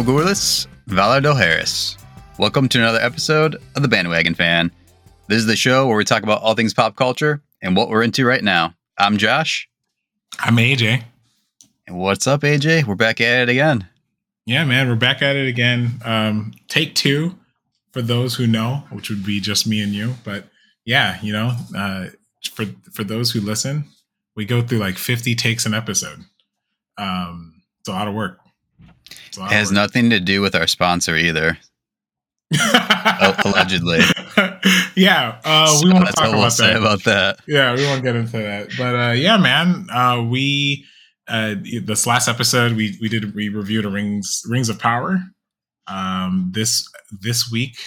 Valar Morghulis, Valar Dohaeris. Welcome to another episode of The Bandwagon Fan. This is the show where we talk about all things pop culture and what we're into right now. I'm Josh. I'm AJ. And what's up, AJ? We're back at it again. Yeah, man, we're back at it again. Um, take two for those who know, which would be just me and you. But yeah, you know, uh, for for those who listen, we go through like 50 takes an episode. Um, it's a lot of work. It has nothing to do with our sponsor either. Allegedly. yeah, uh, we so want to talk about that. about that. Yeah, we won't get into that. But uh, yeah, man, uh, we uh, this last episode we we did we reviewed a rings Rings of Power. Um, this this week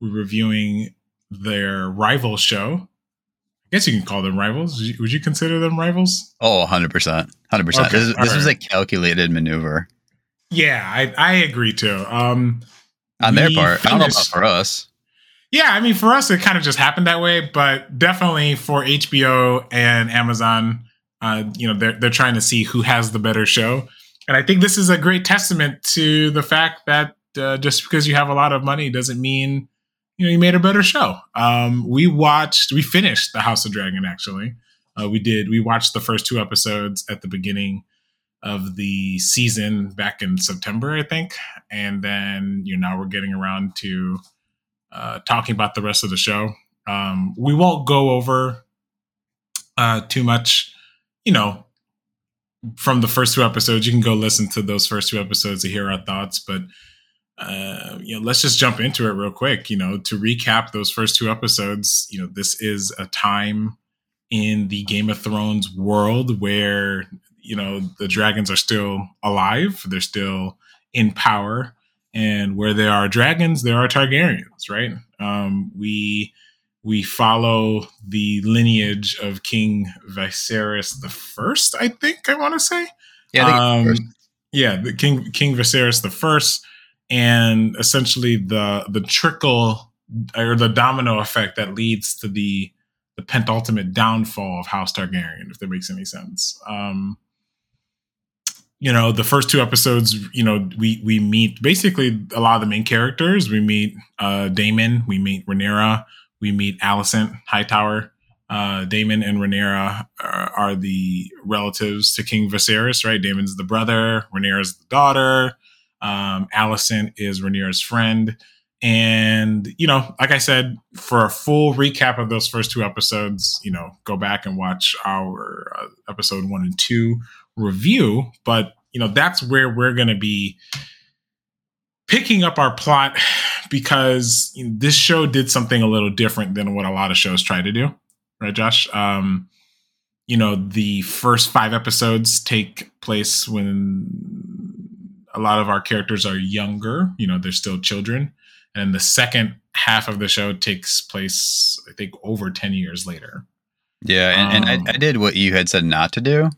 we're reviewing their rival show. I guess you can call them rivals. Would you, would you consider them rivals? Oh, 100%. 100%. Okay, this, this was a calculated maneuver. Yeah, I, I agree too. Um, On their part. Finished, I don't know about for us. Yeah, I mean, for us, it kind of just happened that way, but definitely for HBO and Amazon, uh, you know, they're, they're trying to see who has the better show. And I think this is a great testament to the fact that uh, just because you have a lot of money doesn't mean you know you made a better show. Um, we watched, we finished the House of Dragon. Actually, uh, we did. We watched the first two episodes at the beginning of the season back in September, I think, and then you know now we're getting around to uh, talking about the rest of the show. Um, we won't go over uh, too much, you know, from the first two episodes. You can go listen to those first two episodes to hear our thoughts, but uh, you know, let's just jump into it real quick. You know, to recap those first two episodes, you know, this is a time in the Game of Thrones world where, you know, the dragons are still alive, they're still in power. And where there are dragons, there are Targaryens, right? Um, we we follow the lineage of King Viserys the First. I think I want to say, yeah, um, yeah, the King King Viserys the First and essentially the the trickle or the domino effect that leads to the the pentultimate downfall of House Targaryen, if that makes any sense. Um, you know, the first two episodes, you know, we we meet basically a lot of the main characters. We meet uh, Daemon, we meet Rhaenyra, we meet Alicent Hightower. Uh, Daemon and Rhaenyra are, are, the relatives to King Viserys, right? Daemon's the brother, Rhaenyra's the daughter. Um, Alicent is Rhaenyra's friend. And, you know, like I said, for a full recap of those first two episodes, you know, go back and watch our uh, episode one and two review. But, you know, that's where we're going to be picking up our plot because you know, this show did something a little different than what a lot of shows try to do. Right, Josh? Um, you know, the first five episodes take place when a lot of our characters are younger, you know, they're still children. And the second half of the show takes place, I think, over 10 years later. Yeah. And, um, and I, I, did what you had said not to do.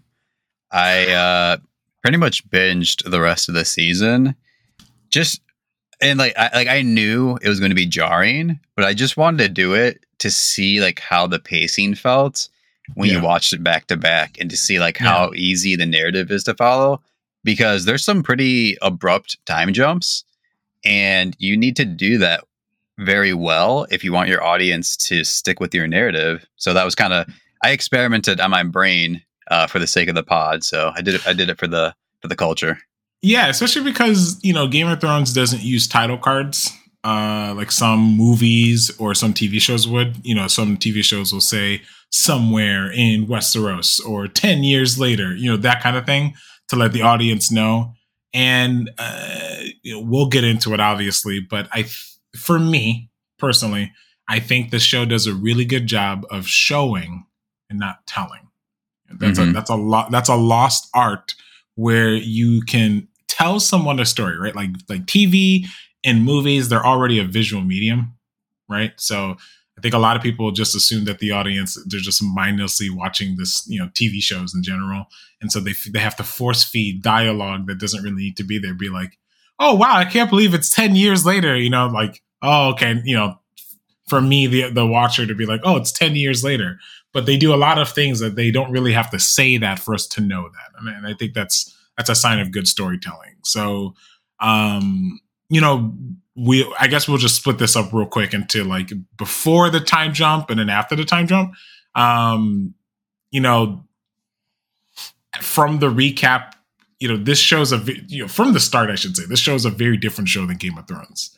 I uh, pretty much binged the rest of the season. Just, and like, I, like I knew it was going to be jarring, but I just wanted to do it to see like how the pacing felt when yeah. you watched it back to back and to see like how yeah. easy the narrative is to follow because there's some pretty abrupt time jumps and you need to do that very well if you want your audience to stick with your narrative. So that was kind of I experimented on my brain uh, for the sake of the pod. So I did it. I did it for the for the culture. Yeah, especially because you know Game of Thrones doesn't use title cards uh, like some movies or some TV shows would. You know, some TV shows will say somewhere in Westeros or ten years later. You know that kind of thing to let the audience know. And uh, we'll get into it, obviously. But I, for me personally, I think the show does a really good job of showing and not telling. That's mm-hmm. a that's a lot that's a lost art where you can tell someone a story, right? Like like TV and movies, they're already a visual medium, right? So I think a lot of people just assume that the audience they're just mindlessly watching this, you know, TV shows in general, and so they they have to force feed dialogue that doesn't really need to be there. Be like, oh wow, I can't believe it's ten years later. You know, like oh okay, you know, for me the the watcher to be like, oh, it's ten years later. But they do a lot of things that they don't really have to say that for us to know that, and I think that's that's a sign of good storytelling. So Um, you know, we I guess we'll just split this up real quick into like before the time jump and then after the time jump. Um, you know, from the recap, you know, this shows a you know from the start, I should say, this shows a very different show than Game of Thrones.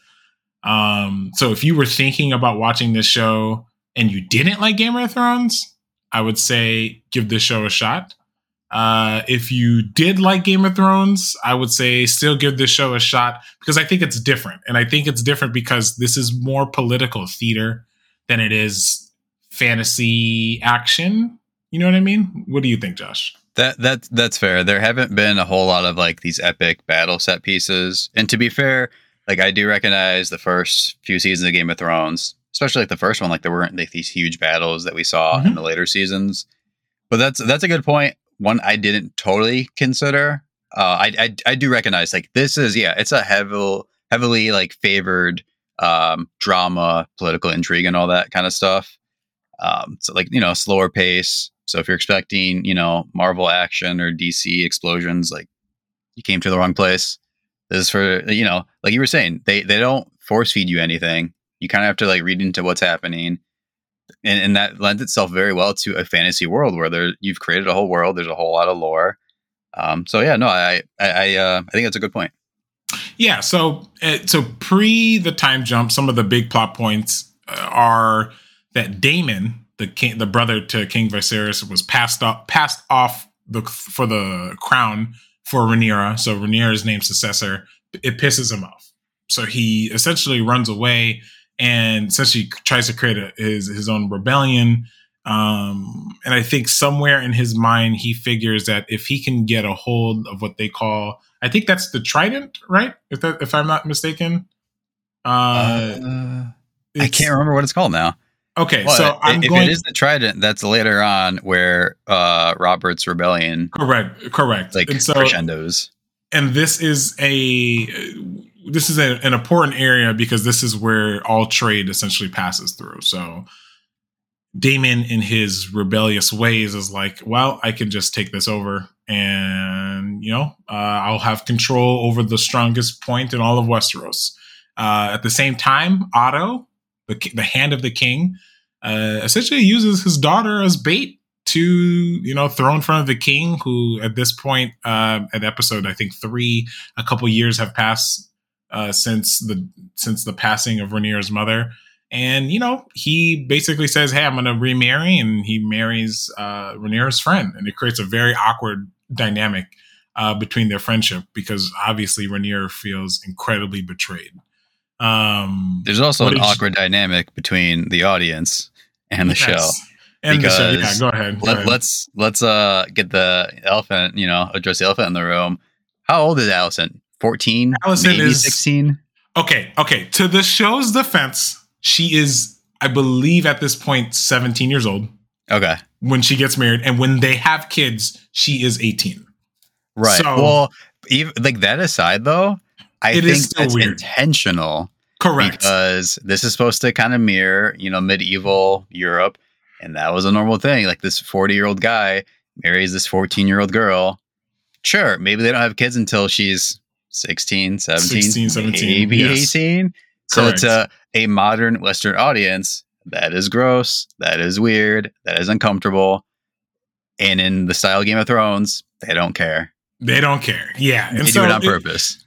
Um, so if you were thinking about watching this show and you didn't like Game of Thrones, I would say give this show a shot. Uh, if you did like Game of Thrones, I would say still give this show a shot because I think it's different. And I think it's different because this is more political theater than it is fantasy action. You know what I mean? What do you think, Josh? That that that's fair. There haven't been a whole lot of like these epic battle set pieces. And to be fair, like I do recognize the first few seasons of Game of Thrones, especially like the first one, like there weren't like these huge battles that we saw mm-hmm. in the later seasons. But that's that's a good point. one I didn't totally consider. Uh, I, I, I do recognize like this is yeah, it's a heavily heavily like favored um, drama, political intrigue, and all that kind of stuff. Um, so like you know slower pace. So if you're expecting you know Marvel action or DC explosions, like you came to the wrong place. This is for you know like you were saying they they don't force feed you anything. You kind of have to like read into what's happening and, and that lends itself very well to a fantasy world where there you've created a whole world. There's a whole lot of lore. Um, so yeah, no, I I I, uh, I think that's a good point. Yeah. So uh, so pre the time jump, some of the big plot points uh, are that Daemon, the king, the brother to King Viserys, was passed off passed off the for the crown for Rhaenyra. So Rhaenyra's named successor. It pisses him off. So he essentially runs away and essentially tries to create a, his his own rebellion. Um, and I think somewhere in his mind, he figures that if he can get a hold of what they call, I think that's the trident, right? If that, if I'm not mistaken. Uh, uh I can't remember what it's called now. Okay, well, so I'm if going, it is the trident, that's later on where uh, Robert's rebellion. Correct, correct. Like and so, crescendos. And this is a this is a, an important area because this is where all trade essentially passes through. So Daemon, in his rebellious ways, is like, well, I can just take this over, and you know, uh, I'll have control over the strongest point in all of Westeros. Uh, at the same time, Otto, the the hand of the king, uh, essentially uses his daughter as bait to you know throw in front of the king who at this point uh, at episode i think three a couple years have passed uh, since the since the passing of Rhaenyra's mother. And you know, he basically says, "Hey, I'm going to remarry," and he marries uh, Rhaenyra's friend, and it creates a very awkward dynamic uh, between their friendship because obviously Rhaenyra feels incredibly betrayed. Um, There's also an awkward you- dynamic between the audience and the yes. show. And because show, yeah, go ahead. Go let, ahead. Let's let's uh get the elephant, you know, address the elephant in the room. How old is Alicent? 14, Alicent maybe is, 16. Okay, okay. To the show's defense, she is, I believe, at this point, 17 years old. Okay. When she gets married, and when they have kids, she is 18. Right. So, well, even like that aside, though, I think that's weird. intentional. Correct. Because this is supposed to kind of mirror, you know, medieval Europe, and that was a normal thing. Like this 40 year old guy marries this 14 year old girl. Sure, maybe they don't have kids until she's 16, 17, 16, 17 maybe yes. 18. So Correct. to a, modern Western audience, that is gross. That is weird. That is uncomfortable. And in the style Game of Thrones, they don't care. They don't care. Yeah. And they so do it on it, purpose.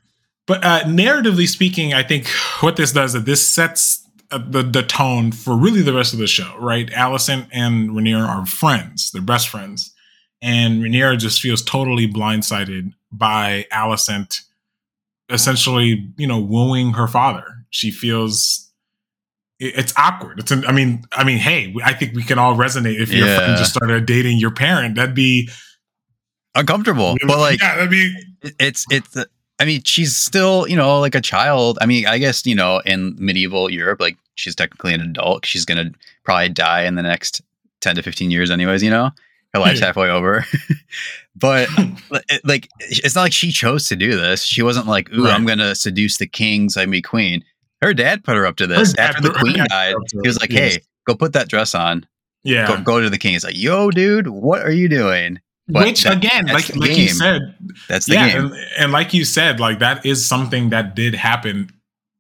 But uh, narratively speaking, I think what this does is this sets uh, the, the tone for really the rest of the show, right? Allison and Rhaenyra are friends. They're best friends. And Rhaenyra just feels totally blindsided by Allison essentially, you know, wooing her father. She feels it's awkward. It's an, I mean, I mean, hey, I think we can all resonate if your yeah. friend just started dating your parent. That'd be uncomfortable. but like, yeah, that'd be. It's it's. I mean, she's still you know like a child. I mean, I guess you know in medieval Europe, like she's technically an adult. She's gonna probably die in the next ten to fifteen years, anyways. You know, her life's halfway over. but like, it's not like she chose to do this. She wasn't like, "Ooh, right. I'm gonna seduce the king, so I be queen." Her dad put her up to this. After the queen died, he was like, yes. "Hey, go put that dress on. Yeah, go, go to the king." He's like, "Yo, dude, what are you doing?" But Which that, again, like like you said, that's the yeah, game. And, and, like you said, like that is something that did happen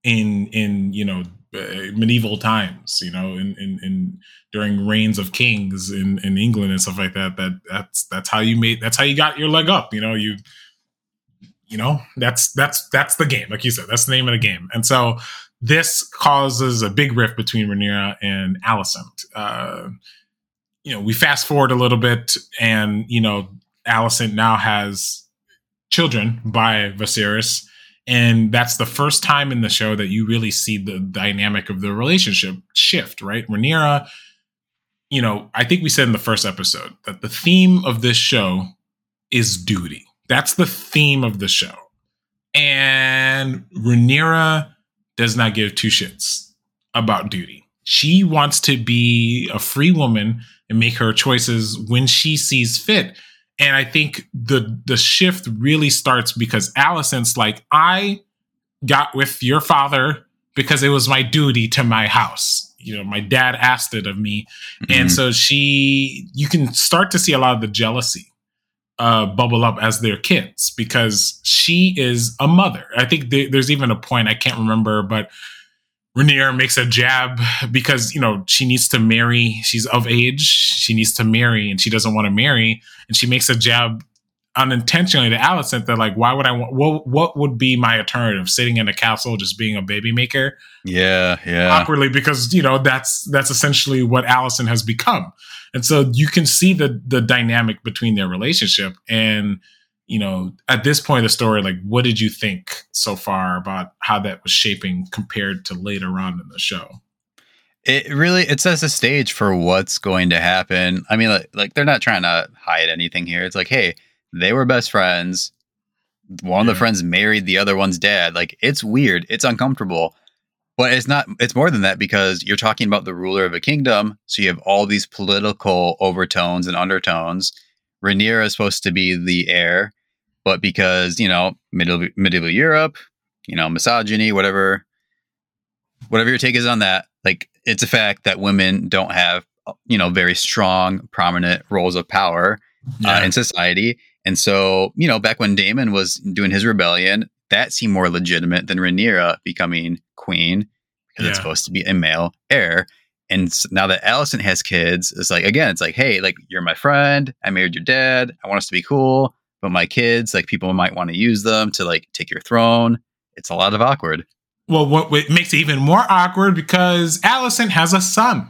in in you know uh, medieval times. You know, in in, in during reigns of kings in, in England and stuff like that. That that's that's how you made that's how you got your leg up. You know, you you know that's that's that's the game. Like you said, that's the name of the game. And so this causes a big rift between Rhaenyra and Alicent. Uh, you know, we fast forward a little bit, and you know, Alicent now has children by Viserys, and that's the first time in the show that you really see the dynamic of the relationship shift. Right, Rhaenyra. You know, I think we said in the first episode that the theme of this show is duty. That's the theme of the show, and Rhaenyra does not give two shits about duty. She wants to be a free woman and make her choices when she sees fit. And I think the the shift really starts because Allison's like, I got with your father because it was my duty to my house. You know, my dad asked it of me. Mm-hmm. And so she you can start to see a lot of the jealousy uh, bubble up as their kids because she is a mother. I think th- there's even a point I can't remember, but Rhaenyra makes a jab because you know she needs to marry. She's of age. She needs to marry, and she doesn't want to marry. And she makes a jab unintentionally to Alicent that like, why would I want? What what would be my alternative? Sitting in a castle, just being a baby maker. Yeah, yeah. Awkwardly, because you know that's that's essentially what Allison has become, and so you can see the the dynamic between their relationship and you know, at this point of the story, like, what did you think so far about how that was shaping compared to later on in the show? It really it sets the stage for what's going to happen. I mean, like, like they're not trying to hide anything here. It's like, hey, they were best friends. One yeah. of the friends married the other one's dad. Like, it's weird. It's uncomfortable. But it's not. It's more than that because you're talking about the ruler of a kingdom. So you have all these political overtones and undertones. Rhaenyra is supposed to be the heir but because you know medieval, medieval Europe, you know misogyny, whatever, whatever your take is on that, like it's a fact that women don't have you know very strong, prominent roles of power uh, yeah. uh, in society, and so you know back when Daemon was doing his rebellion, that seemed more legitimate than Rhaenyra becoming queen because yeah. it's supposed to be a male heir. And now that Alicent has kids, it's like again, it's like, hey, like you're my friend. I married your dad. I want us to be cool but my kids, like people might want to use them to like take your throne. It's a lot of awkward. Well, what, what makes it even more awkward because Alicent has a son.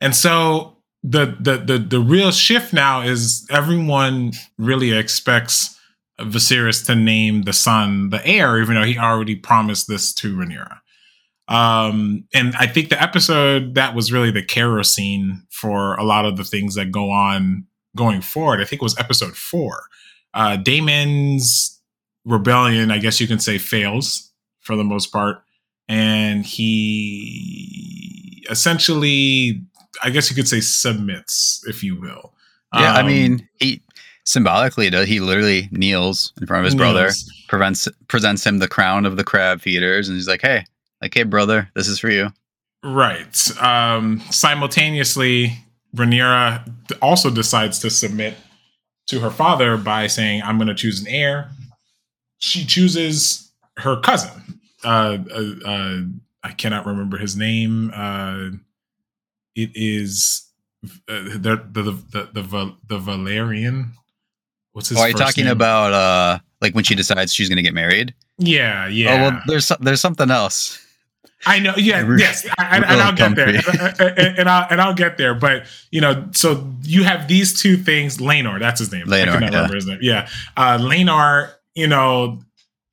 And so the, the the the real shift now is everyone really expects Viserys to name the son the heir, even though he already promised this to Rhaenyra. Um, and I think the episode that was really the kerosene for a lot of the things that go on going forward. I think it was episode four, uh, Daemon's rebellion, I guess you can say, fails for the most part, and he essentially, I guess you could say, submits, if you will. Yeah, um, I mean, he symbolically does. He literally kneels in front of his kneels. brother, prevents presents him the crown of the crab feeders, and he's like, "Hey, like, hey, brother, this is for you." Right. Um, simultaneously, Rhaenyra also decides to submit to her father by saying, I'm going to choose an heir. She chooses her cousin. Uh, uh, uh, I cannot remember his name. Uh, it is uh, the, the, the, the, the Velaryon. What's his? Oh, are you talking name? about uh, like when she decides she's going to get married? Yeah, yeah. Oh well, there's there's something else. I know. Yeah. yes. I, and, and I'll get there. And, and, I'll and I'll get there. But you know, so you have these two things. Laenor, that's his name. Laenor. I yeah. remember his name. Yeah. Uh, Laenor, you know,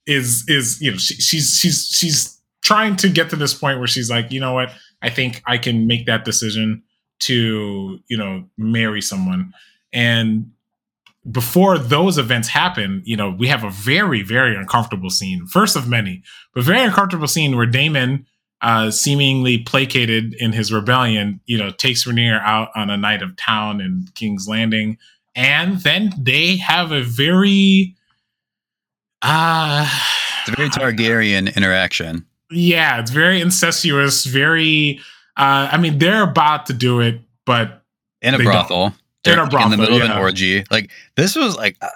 is is you know she, she's she's she's trying to get to this point where she's like, you know what? I think I can make that decision to you know marry someone and before those events happen, you know, we have a very, very uncomfortable scene, first of many, but very uncomfortable scene where Daemon uh, seemingly placated in his rebellion, you know, takes Rhaenyra out on a night of town in King's Landing, and then they have a very, uh, it's a very Targaryen interaction. Yeah, it's very incestuous. Very, uh, I mean, they're about to do it, but in a brothel. They're In a in the brothel, middle of yeah. an orgy. Like this was like uh,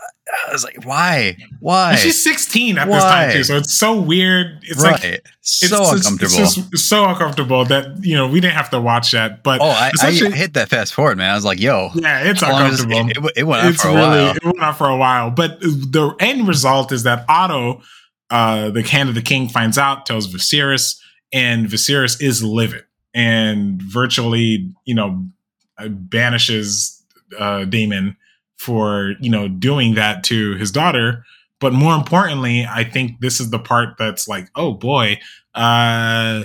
I was like, why? Why? And she's 16 at this time too, so it's so weird. It's right. like it's so just- uncomfortable. It's just so uncomfortable that you know we didn't have to watch that. But oh, I, I hit that fast forward, man. I was like, yo, yeah, it's how long is- uncomfortable. It, it, it went on it's for a really while. it went on for a while. But the end result is that Otto, uh, the hand of the king, finds out, tells Viserys, and Viserys is livid and virtually, you know, banishes uh, Daemon for you know doing that to his daughter. But more importantly, I think this is the part that's like, oh boy, uh,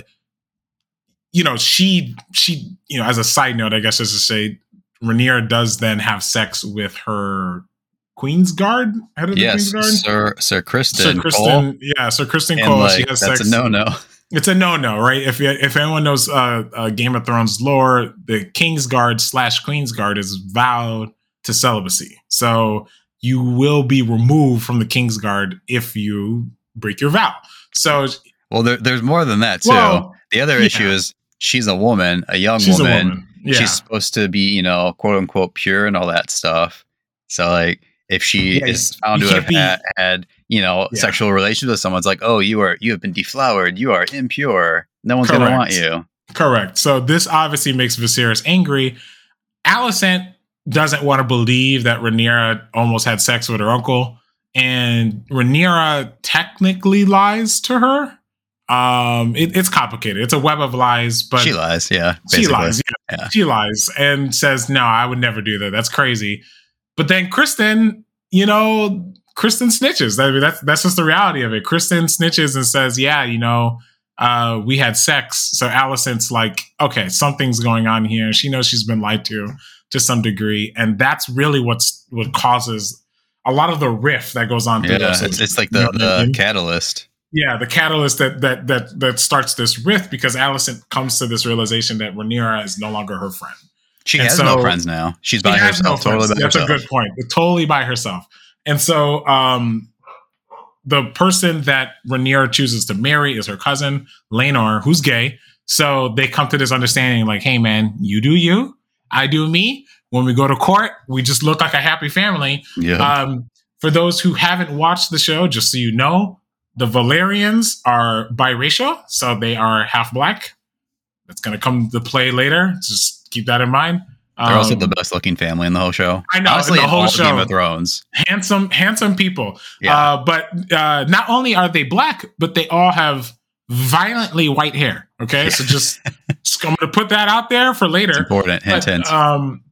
you know, she she you know, as a side note, I guess just to say, Rhaenyra does then have sex with her Queen's Guard, head of the Yes, Queen's Guard. Sir Sir Criston. Sir Cole. Yeah, Sir Criston And, Cole. like, she has that's sex. a no no. It's a no no, right? If if anyone knows uh, uh, Game of Thrones lore, the King's Guard slash Queen's Guard is vowed to celibacy, so you will be removed from the King's Guard if you break your vow. So, Well, there, there's more than that too. well, the other yeah. issue is she's a woman, a young she's woman. a woman. Yeah, She's supposed to be, you know, quote unquote pure and all that stuff. So like if she Yeah, is found to have be- had, had, you know, sexual relations with someone, it's like, oh, you are you have been deflowered, you are impure. No one's gonna want you. Correct. So this obviously makes Viserys angry. Alicent doesn't want to believe that Rhaenyra almost had sex with her uncle, and Rhaenyra technically lies to her. Um, it- it's complicated. It's a web of lies, but she lies, yeah. she lies. Yeah, Yeah. she lies and says, "No, I would never do that. That's crazy." But then Criston, you know, Criston snitches. I mean, that's that's just the reality of it. Criston snitches and says, "Yeah, you know, uh, we had sex." So Alicent's like, "Okay, something's going on here." She knows she's been lied to to some degree, and that's really what's what causes a lot of the rift that goes on. Yeah, those- it's, it's like you the, know what I mean? catalyst. yeah, the catalyst that that that that starts this rift because Alicent comes to this realization that Rhaenyra is no longer her friend. She And has so- no friends now. She's by She herself, no totally by That's herself. a good point. Totally by herself. And so um the person that Rhaenyra chooses to marry is her cousin, Laenor, who's gay. So they come to this understanding like, hey man, you do you, I do me. When we go to court, we just look like a happy family. yeah. Um, for those who haven't watched the show, just so you know, the Velaryons are biracial, so they are half black. That's going to come to play later. Just keep that in mind. They're also Um, the best looking family in the whole show. I know, Honestly, the whole show. Game of Thrones. handsome, handsome people. Yeah. Uh, but uh, not only are they black, but they all have violently white hair. Okay, so just, just I'm going to put that out there for it's later. important. Hint, But, hint. Um,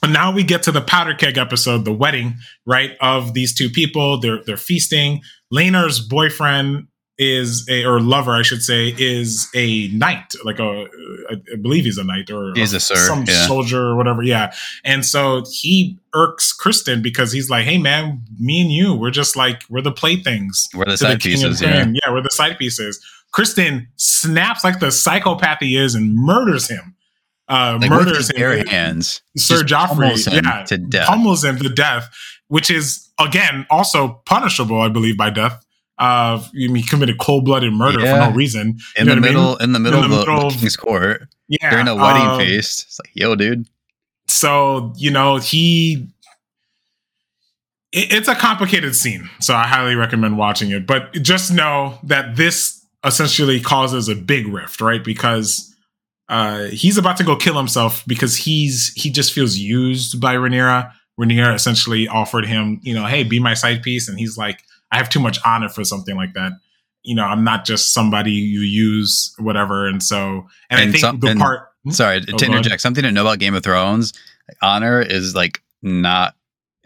but now we get to the powder keg episode, the wedding, right? Of these two people. They're they're feasting. Laenor's boyfriend is a or lover, I should say, is a knight, like a I believe he's a knight or He's a sir, some yeah. soldier or whatever. Yeah. And so he irks Criston because he's like, hey man, me and you, we're just like we're the playthings We're the to the side pieces. Yeah. Yeah, we're the side pieces. Criston snaps like the psychopath he is and murders him. Uh, Like murders him. bare hands. Sir just Joffrey, yeah, to death. pummels him to death, which is again also punishable, I believe, by death. Uh, you mean he committed cold blooded murder Yeah. for no reason. in the what I mean? middle, in the middle the of the, middle the of- king's court Yeah, during a wedding um, feast. It's like, yo, dude. So you know he. it- It's a complicated scene, so I highly recommend watching it. But just know that this essentially causes a big rift, right? Because uh, he's about to go kill himself because he's he just feels used by Rhaenyra. Rhaenyra essentially offered him, you know, hey, be my side piece, and he's like, I have too much honor for something like that. You know, I'm not just somebody you use, whatever. And so, and, I think some- the and- part. Sorry Oh, to go interject. Something to know about Game of Thrones: honor is like not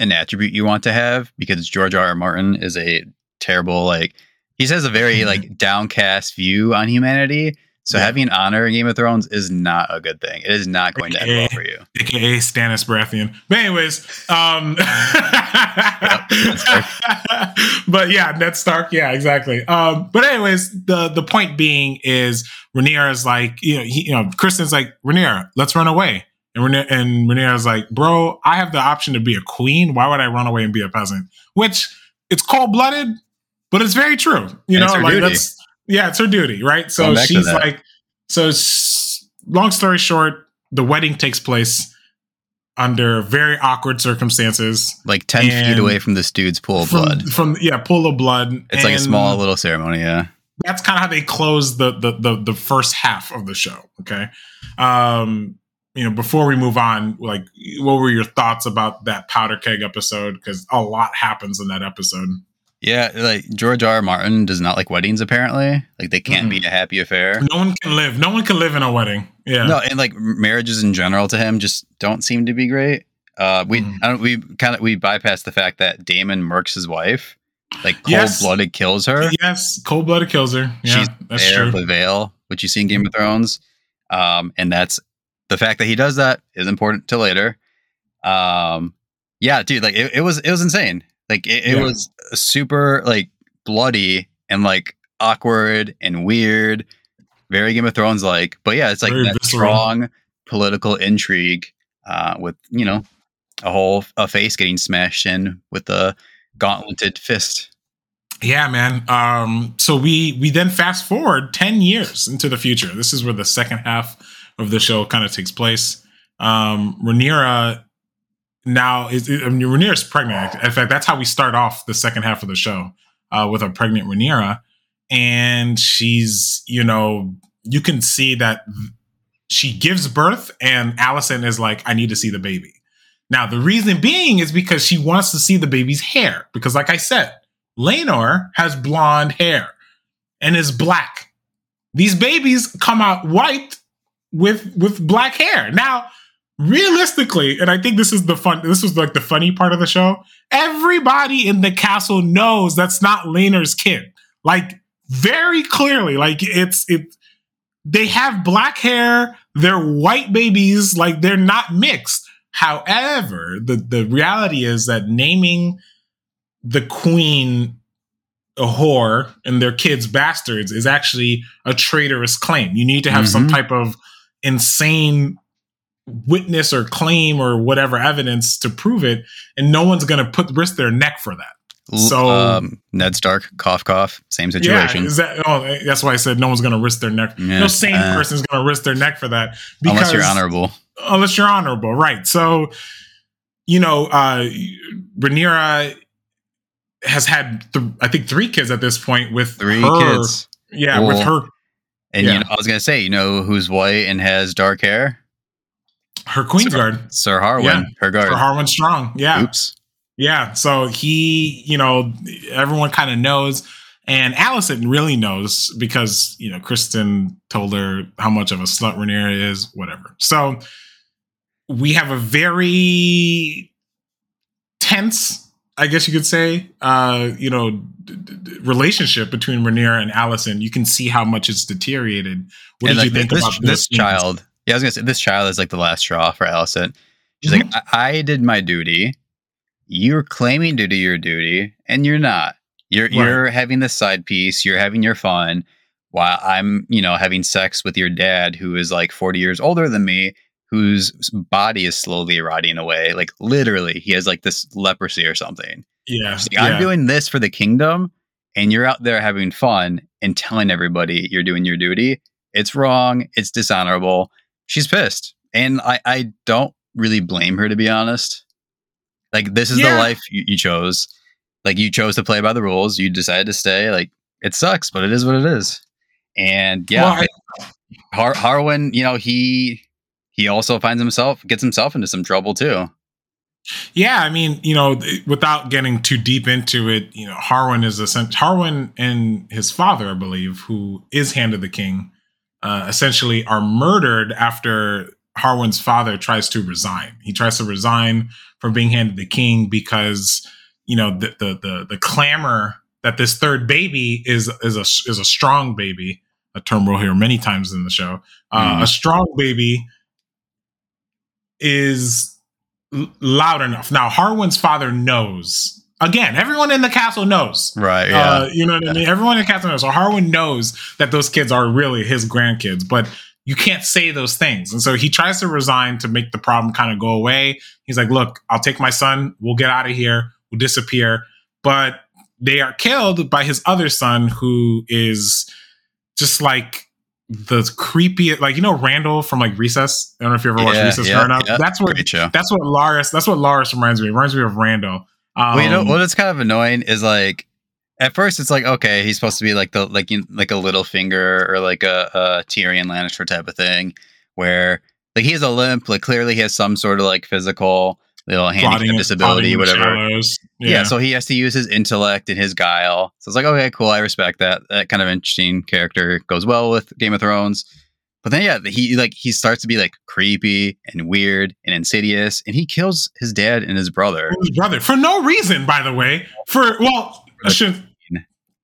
an attribute you want to have because George R. R. Martin is a terrible like. He has a very like downcast view on humanity. So Yeah. having honor in Game of Thrones is not a good thing. It is not going to end well for you. aka Stannis Baratheon. But anyways, um but yeah, Ned Stark, yeah, exactly. Um, but anyways, the the point being is Rhaenyra is like, you know, he, you know, Criston's like, Rhaenyra, let's run away. And Rhaenyra, and Rhaenyra's like, bro, I have the option to be a queen. Why would I run away and be a peasant? Which it's cold blooded, but it's very true. You And know, like duty. that's yeah, it's her duty, right? So Going back to she's like, so long story short, the wedding takes place. under very awkward circumstances, like ten feet away from this dude's pool of from, blood. From yeah, pool of blood. It's like a small little ceremony. Yeah, that's kind of how they close the, the the the first half of the show. Okay, um, you know, before we move on, like, what were your thoughts about that powder keg episode? Because a lot happens in that episode. Yeah, like George R. R. Martin does not like weddings. Apparently, like they can't mm-hmm. be a happy affair. No one can live. No one can live in a wedding. Yeah. No, and like marriages in general to him just don't seem to be great. Uh, we mm. I don't, we kind of we bypass the fact that Daemon murks his wife, like cold blooded yes. kills her. Yes, cold blooded kills her. Yeah, She's that's true. The Vale, which you see in Game of Thrones, um, and that's the fact that he does that is important to later. Um, yeah, dude, like it, it was it was insane. Like it, it yeah. was super like bloody and like awkward and weird, very Game of Thrones like. But yeah, it's like very that visceral. strong political intrigue uh, with you know a whole a face getting smashed in with a gauntleted fist. Yeah, man. Um, so we we then fast forward ten years into the future. This is where the second half of the show kind of takes place. Um, Rhaenyra now is I mean, Rhaenyra is pregnant. In fact, that's how we start off the second half of the show uh, with a pregnant Rhaenyra, and she's you know you can see that she gives birth, and Allison is like, I need to see the baby. Now the reason being is because she wants to see the baby's hair because, like I said, Laenor has blonde hair and is black. These babies come out white with with black hair. Now realistically, and I think this is the fun, this was like the funny part of the show. Everybody in the castle knows that's not Laenor's kid. Like very clearly, like it's it. They have black hair. They're white babies. Like they're not mixed. However, the the reality is that naming the queen a whore and their kids bastards is actually a traitorous claim. You need to have mm-hmm. some type of insane witness or claim or whatever evidence to prove it, and no one's going to put risk their neck for that. So um, Ned Stark, cough, cough, same situation. Yeah, that, oh, that's why I said no one's going to risk their neck. Yeah, no sane uh, person's going to risk their neck for that. Because, unless you're honorable. Unless you're honorable, right? So, you know, uh, Rhaenyra has had, th- I think, three kids at this point with three her, kids. Yeah, with her. And yeah. you know, I was going to say, you know, who's white and has dark hair? Her Queen's Sir, Guard. Sir Harwin. Yeah. Her guard. Sir Harwin Strong. Yeah. Oops. Yeah. So he, you know, everyone kind of knows. And Allison really knows because, you know, Criston told her how much of a slut Rhaenyra is, whatever. So we have a very tense, I guess you could say, uh, you know, d- d- relationship between Rhaenyra and Allison. You can see how much it's deteriorated. What and did like, you think this, about this, this child? Yeah, I was gonna say this child is like the last straw for Alicent. She's mm-hmm. like, I-, I did my duty. You're claiming to do your duty, and you're not. You're right. you're having the side piece. You're having your fun, while I'm, you know, having sex with your dad, who is like 40 years older than me, whose body is slowly rotting away. Like literally, he has like this leprosy or something. Yeah, like, yeah. I'm doing this for the kingdom, and you're out there having fun and telling everybody you're doing your duty. It's wrong. It's dishonorable she's pissed, and I I don't really blame her to be honest. Like this is yeah. the life you, you, chose. Like you chose to play by the rules. You decided to stay. Like it sucks, but it is what it is. And yeah, well, I, Har- Harwin, you know he he also finds himself gets himself into some trouble too. Yeah, I mean, you know, without getting too deep into it, you know, Harwin is a Harwin and his father, I believe, who is Hand of the King, uh, essentially are murdered after Harwin's father tries to resign. He tries to resign from being handed the king because you know the the the, the clamor that this third baby is is a is a strong baby. A term we'll hear many times in the show. Uh, mm. A strong baby is l- loud enough. Now Harwin's father knows again, everyone in the castle knows. Right. Yeah. Uh, you know what I mean? Everyone in the castle knows. So Harwin knows that those kids are really his grandkids, but you can't say those things. And so he tries to resign to make the problem kind of go away. He's like, look, I'll take my son. We'll get out of here. We'll disappear. But they are killed by his other son, who is just like the creepy like you know Randall from like Recess. I don't know if you ever watched Yeah, Recess yeah, growing up. yeah. That's what that's what Larys. that's what Larys reminds me. It reminds me of Randall. Um, well, you know what is kind of annoying is like at first it's like okay he's supposed to be like the like you, like a Littlefinger or like a, a Tyrion Lannister type of thing where like he has a limp like clearly he has some sort of like physical little handicap disability plotting in the whatever shadows. yeah. so he has to use his intellect and his guile so it's like okay cool I respect that that kind of interesting character goes well with Game of Thrones but then yeah he like he starts to be like creepy and weird and insidious and he kills his dad and his brother his brother for no reason, by the way. For well, I shouldn't.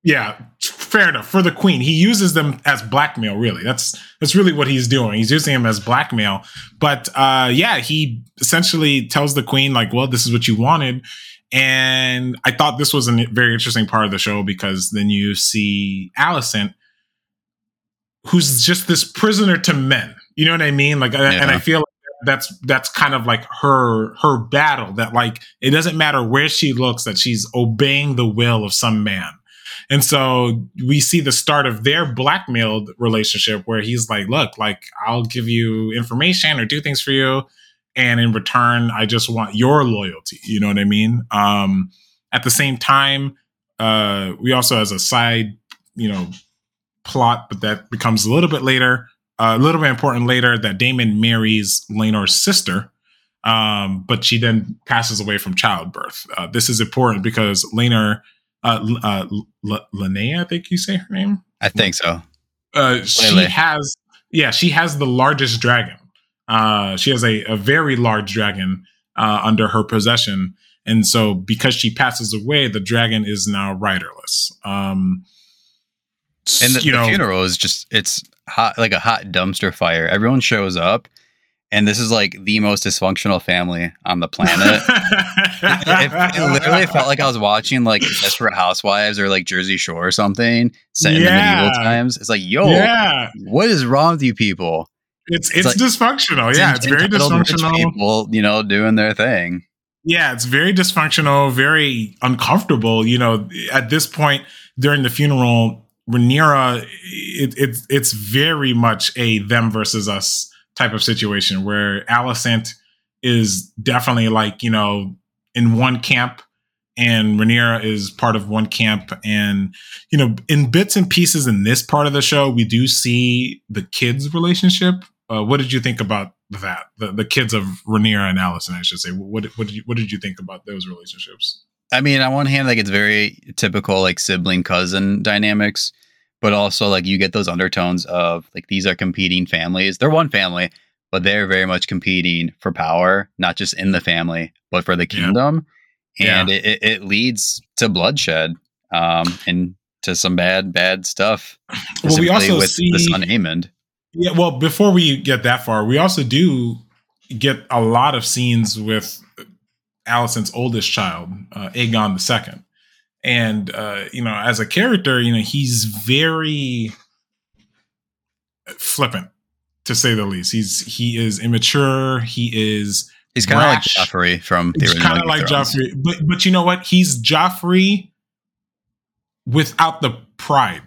Yeah, fair enough. For the queen, he uses them as blackmail. Really, that's that's really what he's doing. He's using them as blackmail. But uh, yeah, he essentially tells the queen like, "Well, this is what you wanted." And I thought this was a very interesting part of the show because then you see Alicent, who's just this prisoner to men. You know what I mean? Like, and I feel like that's that's kind of like her her battle. That like it doesn't matter where she looks, that she's obeying the will of some man. And so we see the start of their blackmailed relationship where he's like, look, like I'll give you information or do things for you. And in return, I just want your loyalty. You know what I mean? Um, at the same time, uh, we also, as a side, you know, plot, but that becomes a little bit later, uh, a little bit important later, that Daemon marries Laenor's sister, um, but she then passes away from childbirth. Uh, this is important because Laenor, uh, uh, L- Linnea, I think you say her name. I think so Uh, she has, yeah, she has the largest dragon. Uh, she has a, a very large dragon uh, under her possession, and so because she passes away, the dragon is now riderless. Um, And the, you the know, funeral is just it's hot like a hot dumpster fire. Everyone shows up and this is like the most dysfunctional family on the planet. it, it literally felt like I was watching like Desperate Housewives or like Jersey Shore or something set in the medieval times. It's like, yo, yeah, what is wrong with you people? it's It's it's, dysfunctional. Yeah, it's very dysfunctional. People, you know, doing their thing. Yeah, it's very dysfunctional, very uncomfortable. You know, at this point during the funeral, Rhaenyra, it, it's it's very much a them versus us type of situation where Alicent is definitely like you know in one camp, and Rhaenyra is part of one camp, and you know in bits and pieces in this part of the show, we do see the kids' relationship. Uh, what did you think about that? The the kids of Rhaenyra and Allison, I should say. What what did you what did you think about those relationships? I mean, on one hand, like it's very typical like sibling cousin dynamics, but also like you get those undertones of like these are competing families. They're one family, but they're very much competing for power, not just in the family, but for the Yeah. kingdom. And Yeah. it, it, leads to bloodshed um, and to some bad, bad stuff. Well, we also with see the son Aemond. Yeah, well, before we get that far, we also do get a lot of scenes with Allison's oldest child, uh, Aegon Second, and uh, you know, as a character, you know, he's very flippant, to say the least. He's he is immature. He is He's kind of like. Joffrey from the original. kind of like. Joffrey, but but you know what? He's Joffrey without the pride.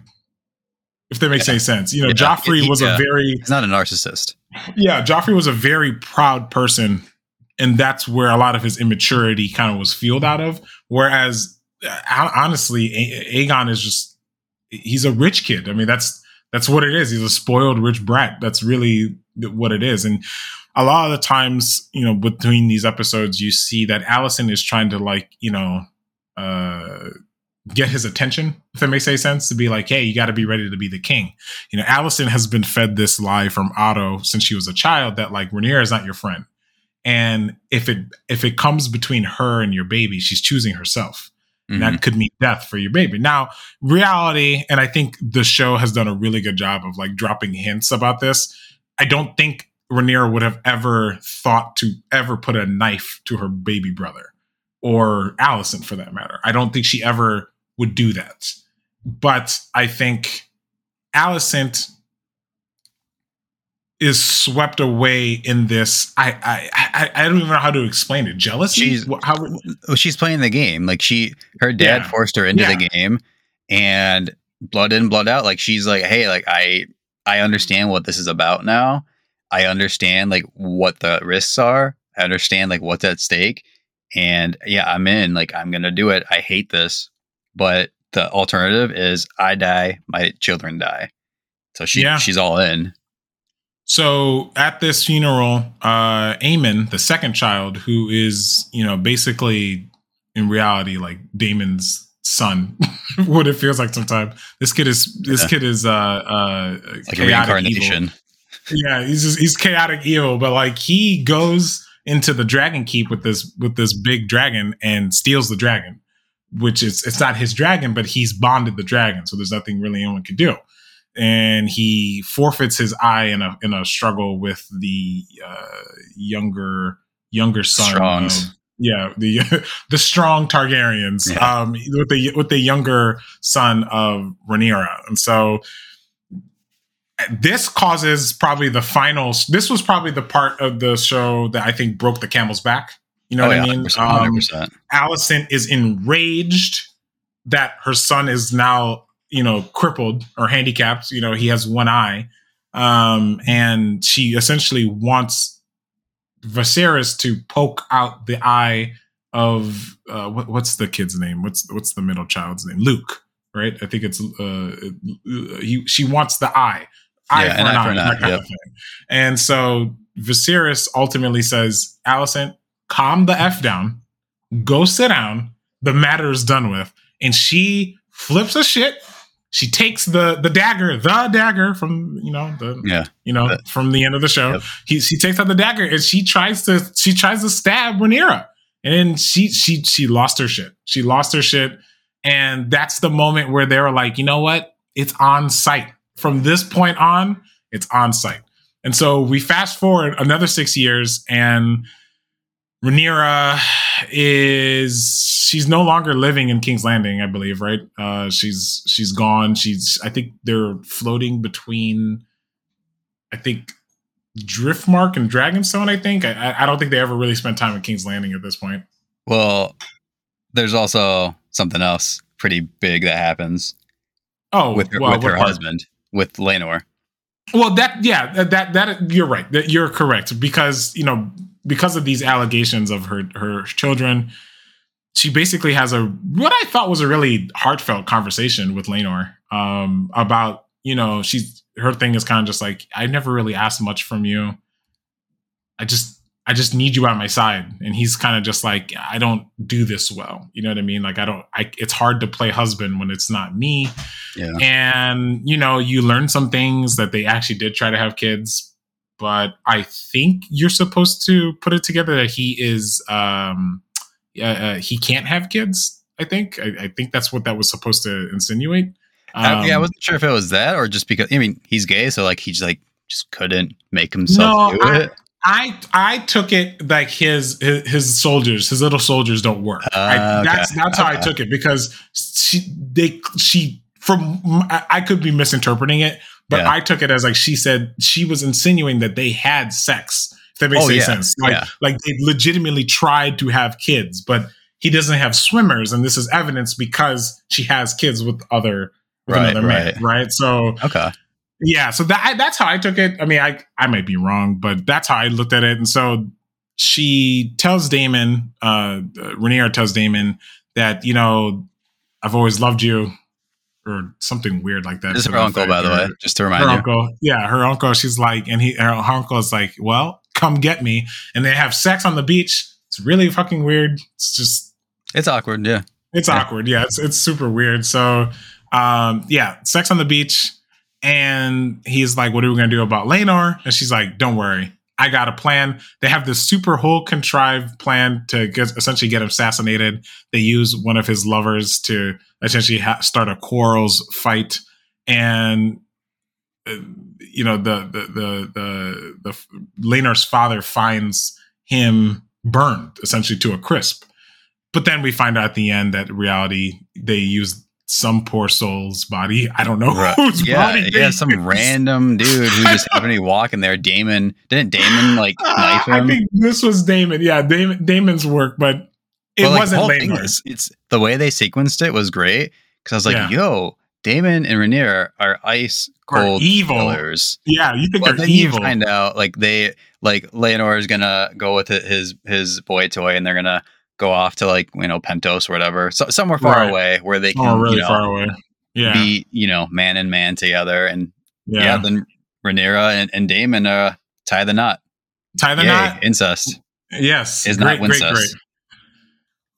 If that makes Yeah. any sense, you know, Yeah. Joffrey was yeah. a very He's not a narcissist. yeah, Joffrey was a very proud person, and that's where a lot of his immaturity kind of was fueled out of. Whereas, uh, honestly, Aegon is just he's a rich kid. I mean, that's that's what it is. He's a spoiled rich brat. That's really what it is. And a lot of the times, you know, between these episodes, you see that Allison is trying to like, you know, uh, get his attention. If it makes any sense, to be like, hey, you got to be ready to be the king. You know, Allison has been fed this lie from Otto since she was a child that like Rhaenyra is not your friend, and if it if it comes between her and your baby, she's choosing herself. And Mhm. that could mean death for your baby. Now, reality, and I think the show has done a really good job of like dropping hints about this. I don't think Rhaenyra would have ever thought to ever put a knife to her baby brother or Allison for that matter. I don't think she ever would do that. But I think Alicent is swept away in this. I I I, I don't even know how to explain it. Jealousy. She's- how, well, oh, she's playing the game. Like she, her dad Yeah. forced her into Yeah. the game, and blood in, blood out. Like she's like, hey, like I, I understand what this is about now. I understand like what the risks are. I understand like what's at stake. And yeah, I'm in. Like I'm gonna do it. I hate this, but the alternative is I die, my children die. So she Yeah. she's all in. So at this funeral, uh, Aemond, the second child, who is, you know, basically in reality like Daemon's son, what it feels like sometimes. This kid is this Yeah. kid is uh uh Like a reincarnation. Yeah, he's just, he's chaotic evil, but like he goes into the dragon keep with this with this big dragon and steals the dragon, which is it's not his dragon, but he's bonded the dragon, so there's nothing really anyone can do. And he forfeits his eye in a in a struggle with the uh, younger younger son. Strongs. of- yeah, the the strong Targaryens Yeah. um, with the with the younger son of Rhaenyra, and so this causes probably the final. This was probably the part of the show that I think broke the camel's back. You know oh, what yeah, I mean? 100%, Um, 100%. Alicent is enraged that her son is now, you know, crippled or handicapped. You know, he has one eye. Um, and she essentially wants Viserys to poke out the eye of uh, what, what's the kid's name? What's what's the middle child's name? Luke, right? I think it's uh, he, she wants the eye, eye Yeah, for an eye for an that eye, yep. And so Viserys ultimately says, Alicent, calm the F down, go sit down. The matter is done with. And she flips a shit. She takes the the dagger, the dagger from you know the Yeah. you know The- from the end of the show. Yep. He she takes out the dagger and she tries to she tries to stab Rhaenyra, and then she she she lost her shit. She lost her shit, and that's the moment where they were like, you know what? It's on site. From this point on, it's on site. And so we fast forward another six years, and Rhaenyra is she's no longer living in King's Landing, I believe, right? Uh, she's she's gone. She's I think they're floating between, I think, Driftmark and Dragonstone. I think I- I, don't think they ever really spent time in King's Landing at this point. Well, there's also something else pretty big that happens Oh, with her, well, with her part? husband, with Laenor. Well, that yeah, that that, you're right. That you're correct because you know because of these allegations of her her children, she basically has a what I thought was a really heartfelt conversation with Laenor um, about you know she's her thing is kind of just like I never really asked much from you. I just I just need you by my side, and he's kind of just like I don't do this well. You know what I mean? Like I don't. I it's hard to play husband when it's not me Yeah. and you know you learn some things that they actually did try to have kids but i think you're supposed to put it together that he is um uh, uh, he can't have kids i think I, I think that's what that was supposed to insinuate I, yeah, I Um, wasn't sure if it was that or just because I mean he's gay, so like he just like just couldn't make himself No, do it. I I took it like his his, his soldiers, his little soldiers don't work. I, Ah, okay. That's that's how I took it because she they she from I could be misinterpreting it, but Yeah. I took it as like she said she was insinuating that they had sex. If that makes Oh, any yeah. sense, like Yeah. like they legitimately tried to have kids, but he doesn't have swimmers, and this is evidence because she has kids with other with Right, another man, right. right? So Okay. Yeah, so that that's how I took it. I mean, I I might be wrong, but that's how I looked at it. And so she tells Daemon, uh, Rhaenyra tells Daemon that you know I've always loved you, or something weird like that. This is her uncle, by the way, just to Her remind you. Her uncle, yeah, her uncle. She's like, and he, her, her uncle is like, well, come get me, and they have sex on the beach. It's really fucking weird. It's just It's awkward, yeah. it's Yeah. awkward. Yeah, it's it's super weird. So, um, yeah, sex on the beach, and he's like, "What are we gonna do about Laenor?" And she's like, "Don't worry, I got a plan." They have this super whole contrived plan to get essentially get assassinated. They use one of his lovers to essentially ha- start a quarrels fight, and uh, you know the the the the, the father finds him burned essentially to a crisp. But then we find out at the end that reality they used some poor soul's body. I don't know Right. whose Yeah, body. yeah, some random dude who just happened to be walking there. Daemon didn't Daemon like ah, knife I think this was Daemon. Yeah, Daemon, Daemon's work, but it But, like, wasn't is- It's the way they sequenced it was great because I was like, Yeah. "Yo, Daemon and Rhaenyra are ice cold evil. killers. Yeah, you think they're then you evil. find out like they like Laenor is gonna go with his his boy toy, and they're gonna go off to like you know Pentos or whatever, so, somewhere far Right. away where they can oh, really you know, far away. Yeah, be you know man and man together, and yeah, yeah. then Rhaenyra and, and Daemon uh tie the knot. Tie the Yay, knot. incest Yes, is great, not great, great.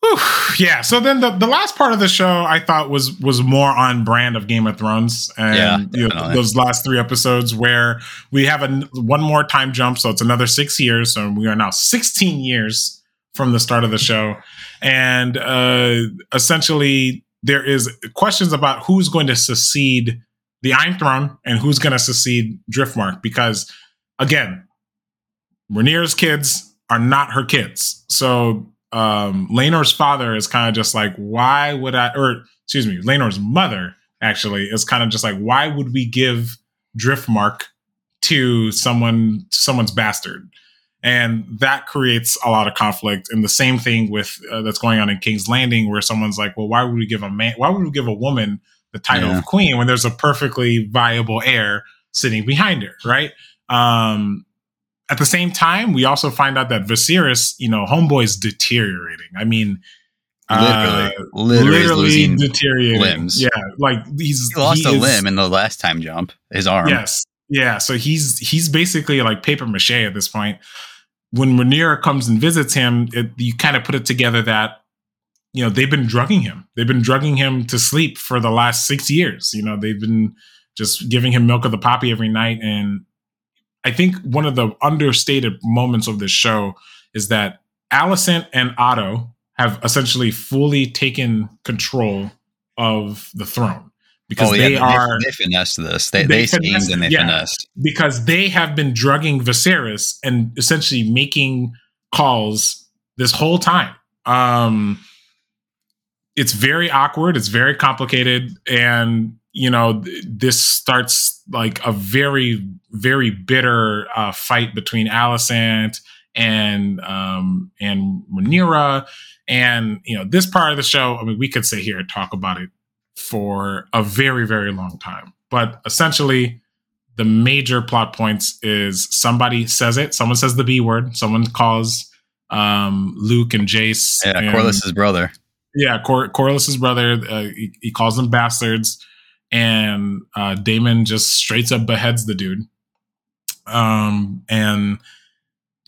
Whew. Yeah. So then the, the last part of the show I thought was was more on brand of Game of Thrones, and Yeah, you know, those last three episodes where we have a one more time jump, so it's another six years. So we are now sixteen years from the start of the show, and uh, essentially there is questions about who's going to succeed the Iron Throne and who's going to succeed Driftmark because again, Rhaenyra's kids are not her kids. So um father is kind of just like, why would I or excuse me, Laenor's mother actually is kind of just like, why would we give Driftmark to someone someone's bastard? And that creates a lot of conflict. And the same thing with uh, that's going on in King's Landing, where someone's like, well, why would we give a man? Why would we give a woman the title Yeah. of queen when there's a perfectly viable heir sitting behind her, right? Um, at the same time, we also find out that Viserys, you know, homeboy's deteriorating. I mean, literally, uh, literally, literally deteriorating. limbs. Yeah, like he's He lost he a is- limb in the last time jump. His arm. Yes, yeah. So he's he's basically like paper mache at this point. When Rhaenyra comes and visits him, it, you kind of put it together that you know they've been drugging him. They've been drugging him to sleep for the last six years. You know they've been just giving him milk of the poppy every night. And I think one of the understated moments of this show is that Alicent and Otto have essentially fully taken control of the throne because oh yeah, they they, are they finessed this. They they they, finessed and they yeah. finessed. because they have been drugging Viserys and essentially making calls this whole time. Um, it's very awkward. It's very complicated, and you know th- this starts like a very very bitter uh, fight between Alicent and um, and Rhaenyra. And you know this part of the show. I mean, we could sit here and talk about it for a very very long time, but essentially the major plot points is somebody says it, someone says the B word, someone calls um, Luke and Jace. Yeah, and, Corlys's brother. Yeah, Cor- Corlys's brother. Uh, he, he calls them bastards, and uh, Daemon just straight up beheads the dude. Um, and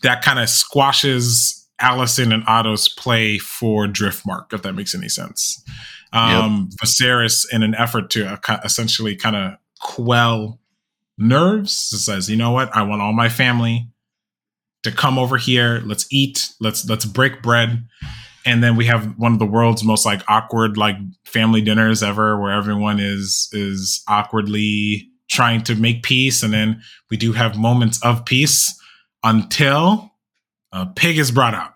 that kind of squashes Alicent and Otto's play for Driftmark, if that makes any sense. Um, Viserys, in an effort to uh, essentially kind of quell nerves, says, "You know what? I want all my family to come over here. Let's eat. Let's let's break bread." And then we have one of the world's most like awkward like family dinners ever, where everyone is is awkwardly trying to make peace, and then we do have moments of peace until a pig is brought out.